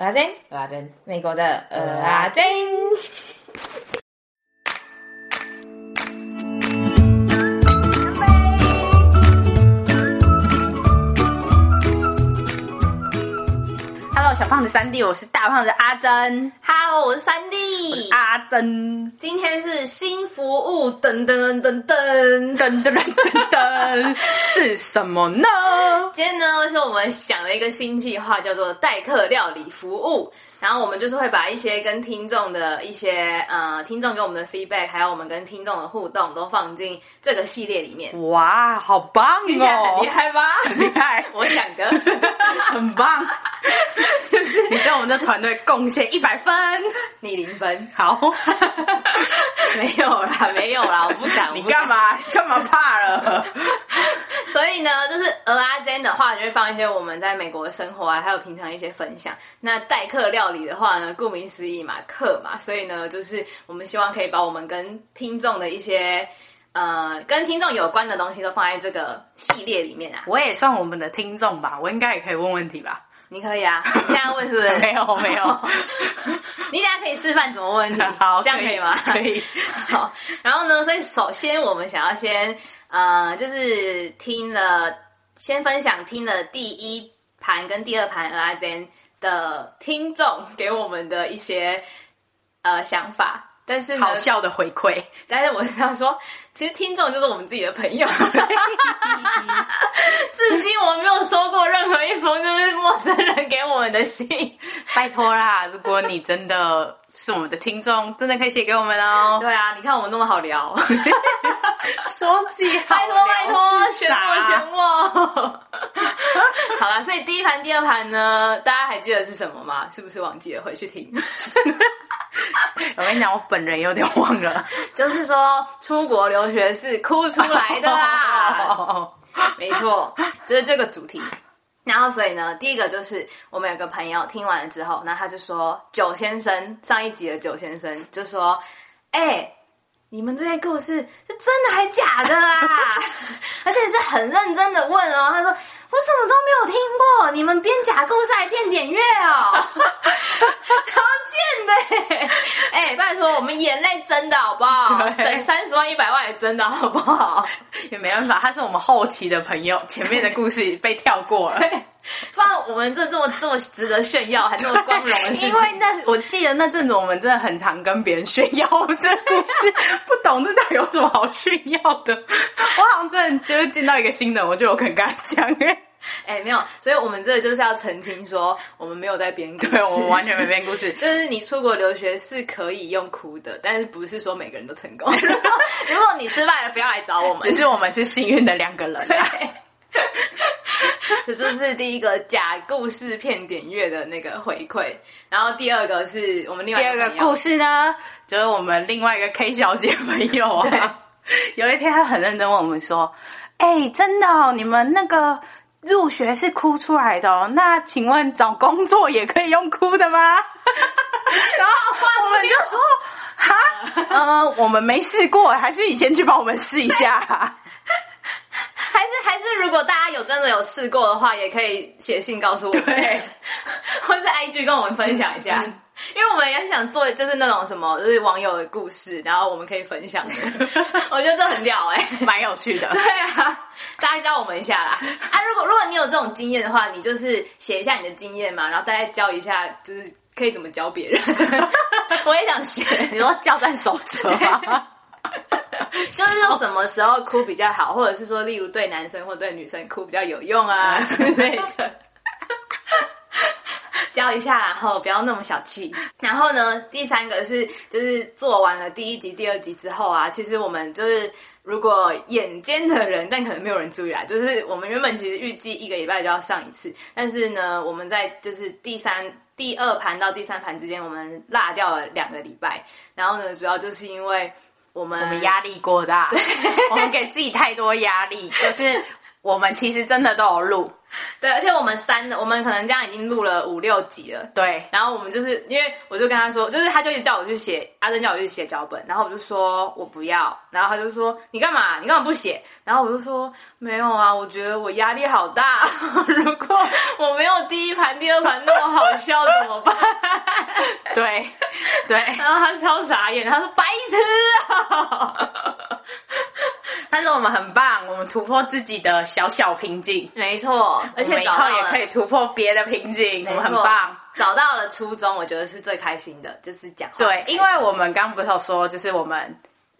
蚵仔煎，蚵仔煎，美国的呃阿珍。Hello，小胖子三弟，我是大胖子阿珍。我是三弟。阿珍，今天是新服务，噔噔噔噔噔噔噔噔噔，是什么呢？今天呢，是我们想了一个新计划，叫做代客料理服务。然后我们就是会把一些跟听众的一些呃，听众给我们的 feedback，还有我们跟听众的互动，都放进这个系列里面。哇，好棒哦！很厉害吧？很厉害，我想的，很棒。就是你跟我们的团队贡献一百分，你零分。好，没有啦，没有啦，我不敢。你干嘛？干嘛怕了？所以呢，就是蚵仔煎的话，就会放一些我们在美国的生活啊，还有平常一些分享。那代客料理的话呢，顾名思义嘛，客嘛，所以呢，就是我们希望可以把我们跟听众的一些呃，跟听众有关的东西都放在这个系列里面啊。我也算我们的听众吧，我应该也可以问问题吧？你可以啊，你现在问是不是？没有没有，你等下可以示范怎么问题，好，这样可以吗？可以。好，然后呢，所以首先我们想要先。呃，就是听了，先分享听了第一盘跟第二盘蚵仔煎的听众给我们的一些呃想法，但是好笑的回馈。但是我是要说，其实听众就是我们自己的朋友，至今我没有收过任何一封就是陌生人给我们的信，拜托啦！如果你真的。是我们的听众，真的可以写给我们哦。对啊，你看我们那么好聊，说记好拜托拜托，选我选我。好了，所以第一盘、第二盘呢，大家还记得是什么吗？是不是忘记了？回去听。我跟你讲，我本人有点忘了，就是说出国留学是哭出来的啦。没错，就是这个主题。然后，所以呢，第一个就是我们有个朋友听完了之后，那他就说：“九先生，上一集的九先生就说，哎、你们这些故事是真的还假的啊？而且是很认真的问哦。他说：我怎么都没有听过，你们编假故事还骗点阅哦，超贱的！哎、欸，拜托，我们眼泪真的好不好？省三十万一百万也真的好不好？也没办法，他是我们后期的朋友，前面的故事被跳过了。不然我们这这么这么值得炫耀，还这么光荣的事情。因为那我记得那阵子，我们真的很常跟别人炫耀我们这故事，不懂这到底有什么好炫耀的。我好像真的就是见到一个新的，我就有可能跟他讲哎。哎、欸，没有，所以我们这个就是要澄清说，我们没有在编故事，对，我们完全没编故事。就是你出国留学是可以用哭的，但是不是说每个人都成功。如果你失败了，不要来找我们。只是我们是幸运的两个人、啊。对，这就是第一个假故事骗点阅的那个回馈。然后第二个是我们另外第二个故事呢，就是我们另外一个 K 小姐朋友啊，有一天他很认真问我们说：“哎、欸，真的、哦，你们那个。”入学是哭出来的哦，那请问找工作也可以用哭的吗？然后我们就说，哈，呃，我们没试过，还是你先去帮我们试一下。还是还是，如果大家有真的有试过的话，也可以写信告诉我们，对，或是 IG 跟我们分享一下。嗯因为我们也想做，就是那种什么，就是网友的故事，然后我们可以分享的。我觉得这很屌哎、欸，蛮有趣的。对啊，大家教我们一下啦。啊，如果如果你有这种经验的话，你就是写一下你的经验嘛，然后大家教一下，就是可以怎么教别人。我也想学，你说教战守则吗？就是说什么时候哭比较好，或者是说，例如对男生或对女生哭比较有用啊之类的。教一下，然后不要那么小气。然后呢，第三个是就是做完了第一集、第二集之后啊，其实我们就是如果眼尖的人，但可能没有人注意啊，就是我们原本其实预计一个礼拜就要上一次，但是呢，我们在就是第三、第二盘到第三盘之间，我们落掉了两个礼拜。然后呢，主要就是因为我们我们压力过大，对，我们给自己太多压力，就是我们其实真的都有录。对，而且我们删了，我们可能这样已经录了五六集了。对，然后我们就是因为我就跟他说，就是他就一直叫我去写，阿珍叫我去写脚本，然后我就说我不要，然后他就说你干嘛？你干嘛不写？然后我就说没有啊，我觉得我压力好大，如果我没有第一盘、第二盘那么好笑怎么办？对对，然后他超傻眼，他说白痴啊！但是我们很棒，我们突破自己的小小瓶颈，没错，而且以后也可以突破别的瓶颈，我们很棒，找到了初衷，我觉得是最开心的，就是讲话。对，因为我们刚刚不是有说，就是我们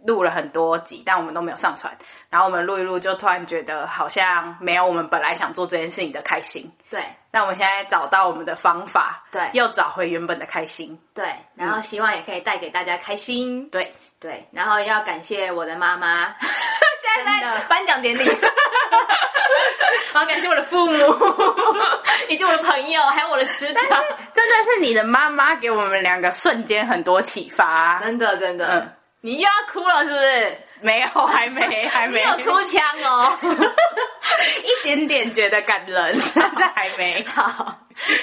录了很多集，但我们都没有上传，然后我们录一录，就突然觉得好像没有我们本来想做这件事情的开心。对，那我们现在找到我们的方法，对，又找回原本的开心。对，然后希望也可以带给大家开心。对对，然后要感谢我的妈妈。现在在颁奖典礼，好感谢我的父母，以及我的朋友，还有我的师长，真的是你的妈妈给我们两个瞬间很多启发，真的真的。嗯，你又要哭了是不是？没有，还没，还没有哭腔哦，一点点觉得感人，但是还没好。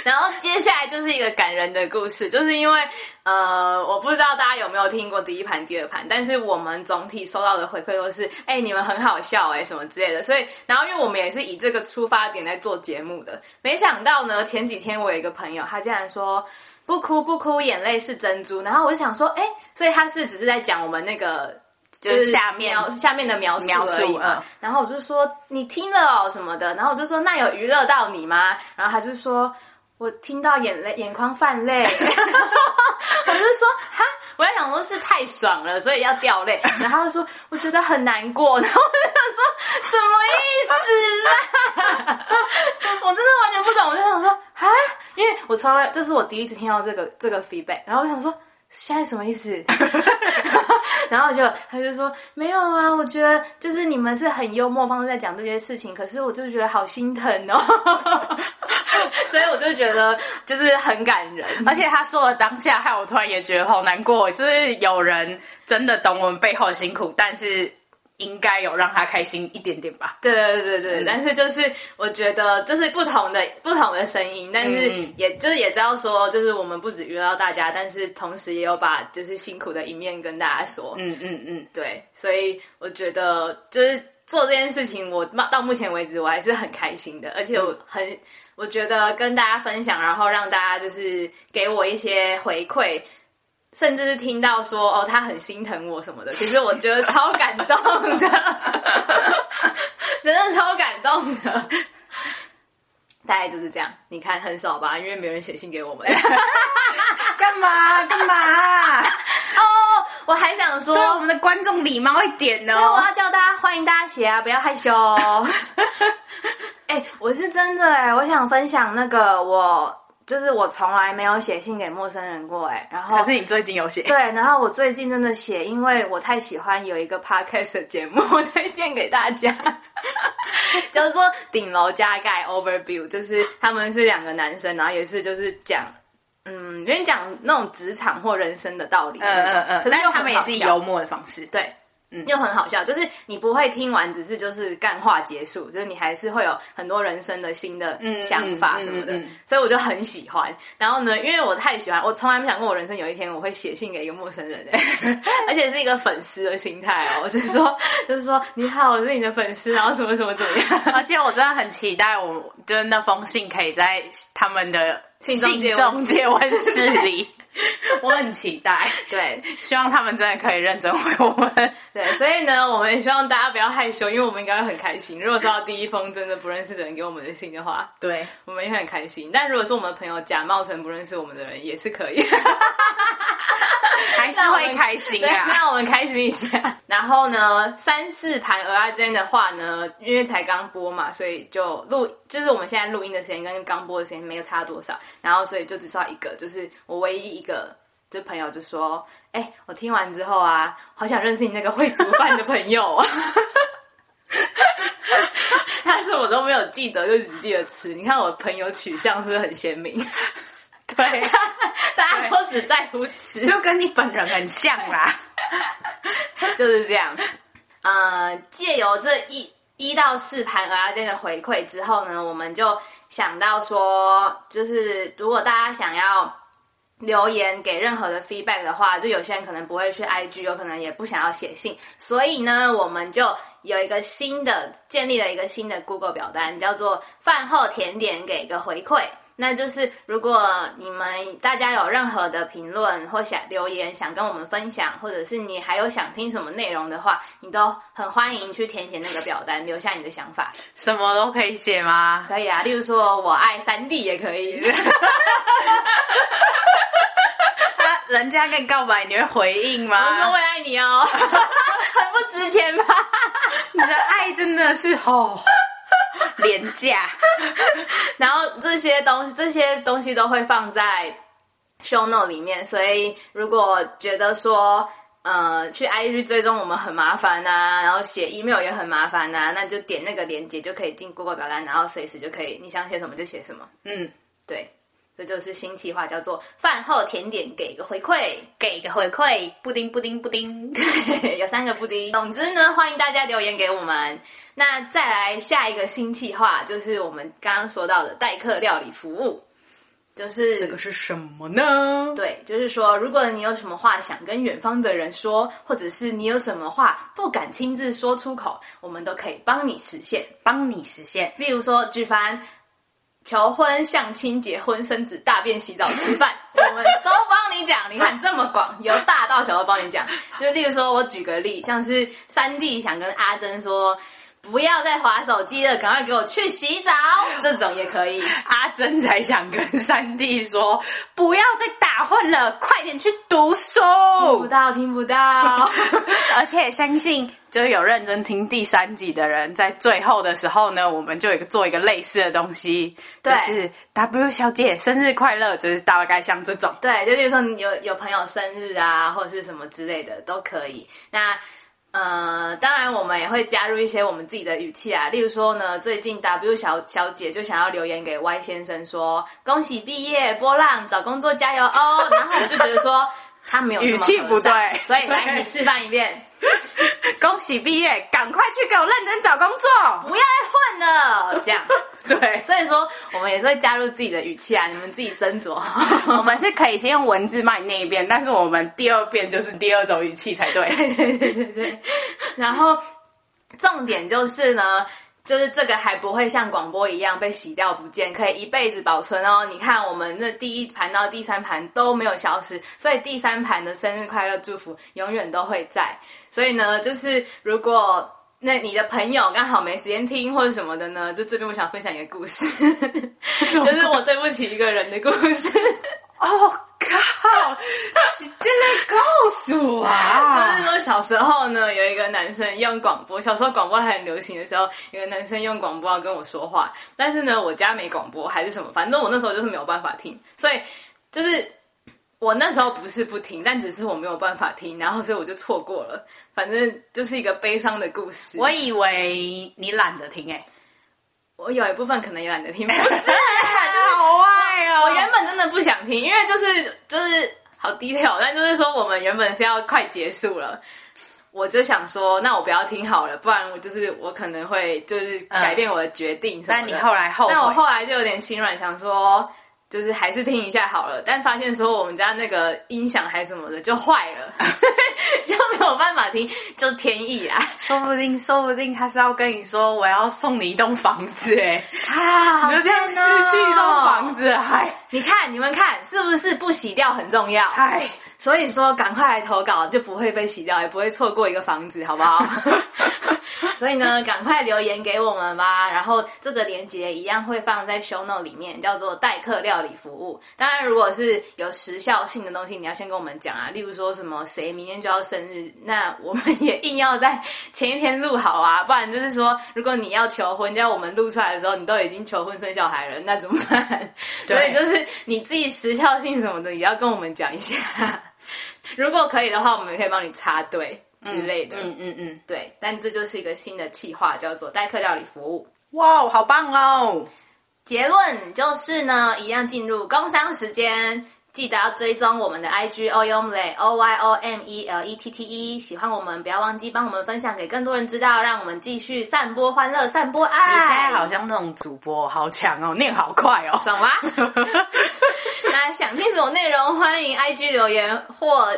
然后接下来就是一个感人的故事，就是因为呃，我不知道大家有没有听过第一盘、第二盘，但是我们总体收到的回馈都是，哎、欸，你们很好笑、欸，哎，什么之类的。所以，然后因为我们也是以这个出发点在做节目的，没想到呢，前几天我有一个朋友，他竟然说不哭不哭，眼泪是珍珠。然后我就想说，哎、欸，所以他是只是在讲我们那个。就是下面下面的描述而已嘛，然后我就说你听了哦什么的，然后我就说那有娱乐到你吗？然后他就说我听到眼泪眼眶泛泪，我就说哈，我在想说是太爽了，所以要掉泪，然后他就说我觉得很难过，然后我就想说什么意思啦？我真的完全不懂，我就想说哈，因为我从来这是我第一次听到这个这个 feedback，然后我想说。现在什么意思？然后就他就说没有啊，我觉得就是你们是很幽默方式在讲这些事情，可是我就觉得好心疼哦，所以我就觉得就是很感人，而且他说了当下，害我突然也觉得好难过，就是有人真的懂我们背后的辛苦，但是。应该有让他开心一点点吧。对对对对，嗯、但是就是我觉得就是不同的不同的声音，但是也、嗯、就是也知道说，就是我们不止约到大家，但是同时也有把就是辛苦的一面跟大家说。嗯嗯嗯，对，所以我觉得就是做这件事情，我到目前为止我还是很开心的，而且我很、嗯、我觉得跟大家分享，然后让大家就是给我一些回馈。甚至是听到说哦，他很心疼我什么的，其实我觉得超感动的，真的超感动的。大概就是这样，你看很少吧，因为没有人写信给我们。干 嘛干嘛？哦，我还想说，对我们的观众礼貌一点呢。所以我要叫大家欢迎大家写啊，不要害羞哦。哎、欸，我是真的哎，我想分享那个我。就是我从来没有写信给陌生人过哎，然后可是你最近有写。对，然后我最近真的写，因为我太喜欢有一个 podcast 的节目，我推荐给大家，叫做顶楼加盖 Overview，就是他们是两个男生，然后也是就是讲，嗯，有点讲那种职场或人生的道理，嗯嗯嗯，可是他们也是以幽默的方式，对。嗯，又很好笑，就是你不会听完，只是就是干话结束，就是你还是会有很多人生的新的想法什么的，嗯嗯嗯嗯、所以我就很喜欢。然后呢，因为我太喜欢，我从来没想过我人生有一天我会写信给一个陌生人，而且是一个粉丝的心态哦，就是说，就是说你好，我是你的粉丝，然后什么什么怎么样。而且我真的很期待，我就是那封信可以在他们的信中介问室里。我很期待，对，希望他们真的可以认真回我们。对，所以呢，我们也希望大家不要害羞，因为我们应该会很开心。如果收到第一封真的不认识的人给我们的信的话，对，我们也很开心。但如果是我们的朋友假冒成不认识我们的人，也是可以，还是会开心啊，让我们开心一下。然后呢，三四盘蚵仔煎的话呢，因为才刚播嘛，所以就录，就是我们现在录音的时间跟刚播的时间没有差多少，然后所以就只需要一个，就是我唯一一个。个就朋友就说：“哎、欸，我听完之后啊，好想认识你那个会煮饭的朋友啊。”但是我都没有记得，就只记得吃。你看我朋友取向是不是很鲜明？对，大家都只在乎吃，就跟你本人很像啦。就是这样。呃，借由这一一到四盘蚵仔煎的回馈之后呢，我们就想到说，就是如果大家想要。留言给任何的 feedback 的话，就有些人可能不会去 IG，有可能也不想要写信，所以呢，我们就有一个新的建立了一个新的 Google 表单，叫做饭后甜点给一个回馈。那就是如果你们大家有任何的评论或想留言，想跟我们分享，或者是你还有想听什么内容的话，你都很欢迎去填写那个表单，留下你的想法。什么都可以写吗？可以啊，例如说我爱三 D 也可以。他人家跟你告白，你会回应吗？我说我爱你哦，很不值钱吧？你的爱真的是哦。廉价，然后这些东西，这些东西都会放在 show note 里面，所以如果觉得说，呃，去 IG 追踪我们很麻烦啊，然后写 email 也很麻烦啊，那就点那个链接就可以进 Google 表单，然后随时就可以，你想写什么就写什么。嗯，对，这就是新企划，叫做饭后甜点，给个回馈，给个回馈，布丁布丁布丁，有三个布丁。总之呢，欢迎大家留言给我们。那再来下一个新企划，就是我们刚刚说到的代客料理服务，就是这个是什么呢？对，就是说，如果你有什么话想跟远方的人说，或者是你有什么话不敢亲自说出口，我们都可以帮你实现，帮你实现。例如说，举凡求婚、相亲、结婚、生子、大便、洗澡、吃饭，我们都帮你讲。你看这么广，由大到小都帮你讲。就例如说，我举个例，像是三弟想跟阿珍说。不要再划手机了，赶快给我去洗澡。这种也可以。阿珍才想跟三弟说，不要再打混了，快点去读书。听不到，听不到。而且相信，就是有认真听第三集的人，在最后的时候呢，我们就有一个做一个类似的东西，就是 W 小姐生日快乐，就是大概像这种。对，就比如说你有有朋友生日啊，或者是什么之类的都可以。那。呃，当然，我们也会加入一些我们自己的语气啊。例如说呢，最近 W 小小姐就想要留言给 Y 先生说：“恭喜毕业，波浪找工作加油哦。”然后我就觉得说他没有语气不对，所以来你示范一遍。恭喜毕业，赶快去给我认真找工作，不要再混了。这样 对，所以说我们也是会加入自己的语气啊，你们自己斟酌。我们是可以先用文字骂你那一遍，但是我们第二遍就是第二种语气才对。对对对对对。然后重点就是呢，就是这个还不会像广播一样被洗掉不见，可以一辈子保存哦。你看我们那第一盘到第三盘都没有消失，所以第三盘的生日快乐祝福永远都会在。所以呢，就是如果那你的朋友刚好没时间听或者什么的呢，就这边我想分享一个故事，就是我对不起一个人的故事。哦靠！你真的告诉我啊！就是说小时候呢，有一个男生用广播，小时候广播还很流行的时候，有个男生用广播要跟我说话，但是呢，我家没广播还是什么，反正我那时候就是没有办法听，所以就是我那时候不是不听，但只是我没有办法听，然后所以我就错过了。反正就是一个悲伤的故事。我以为你懒得听哎、欸，我有一部分可能也懒得听。不是，好爱哦！我原本真的不想听，因为就是就是好低调，但就是说我们原本是要快结束了，我就想说，那我不要听好了，不然我就是我可能会就是改变我的决定。那、嗯、你后来后悔？但我后来就有点心软，想说。就是还是听一下好了，但发现说我们家那个音响还是什么的就坏了，就没有办法听，就天意啊！说不定，说不定他是要跟你说我要送你一栋房子哎，啊，你就这样失去一栋房子，嗨！你看你们看是不是不洗掉很重要？嗨！所以说，赶快来投稿，就不会被洗掉，也不会错过一个房子，好不好？所以呢，赶快留言给我们吧。然后这个链接一样会放在 show note 里面，叫做代客料理服务。当然，如果是有时效性的东西，你要先跟我们讲啊。例如说什么谁明天就要生日，那我们也硬要在前一天录好啊。不然就是说，如果你要求婚，叫我们录出来的时候，你都已经求婚生小孩了，那怎么办？对所以就是你自己时效性什么的，也要跟我们讲一下。如果可以的话，我们也可以帮你插队之类的。嗯嗯嗯，对。但这就是一个新的企划，叫做代客料理服务。哇，好棒哦！结论就是呢，一样进入工商时间，记得要追踪我们的 IG Oyomle O Y O M E L E T T E。喜欢我们，不要忘记帮我们分享给更多人知道，让我们继续散播欢乐，散播爱。你现在好像那种主播，好强哦，念好快哦，爽吗？那想听什么内容，欢迎 IG 留言或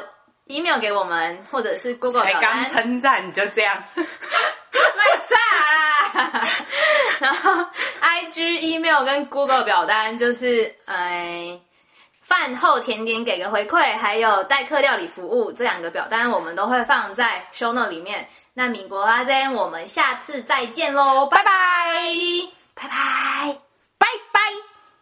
email 给我们，或者是 Google 才刚称赞你就这样，卖炸啦！然后 IG、email 跟 Google 表单就是，哎，饭后甜点给个回馈还有待客料理服务这两个表单我们都会放在 show note 里面。那米国阿 z 我们下次再见喽拜拜。拜拜。拜拜。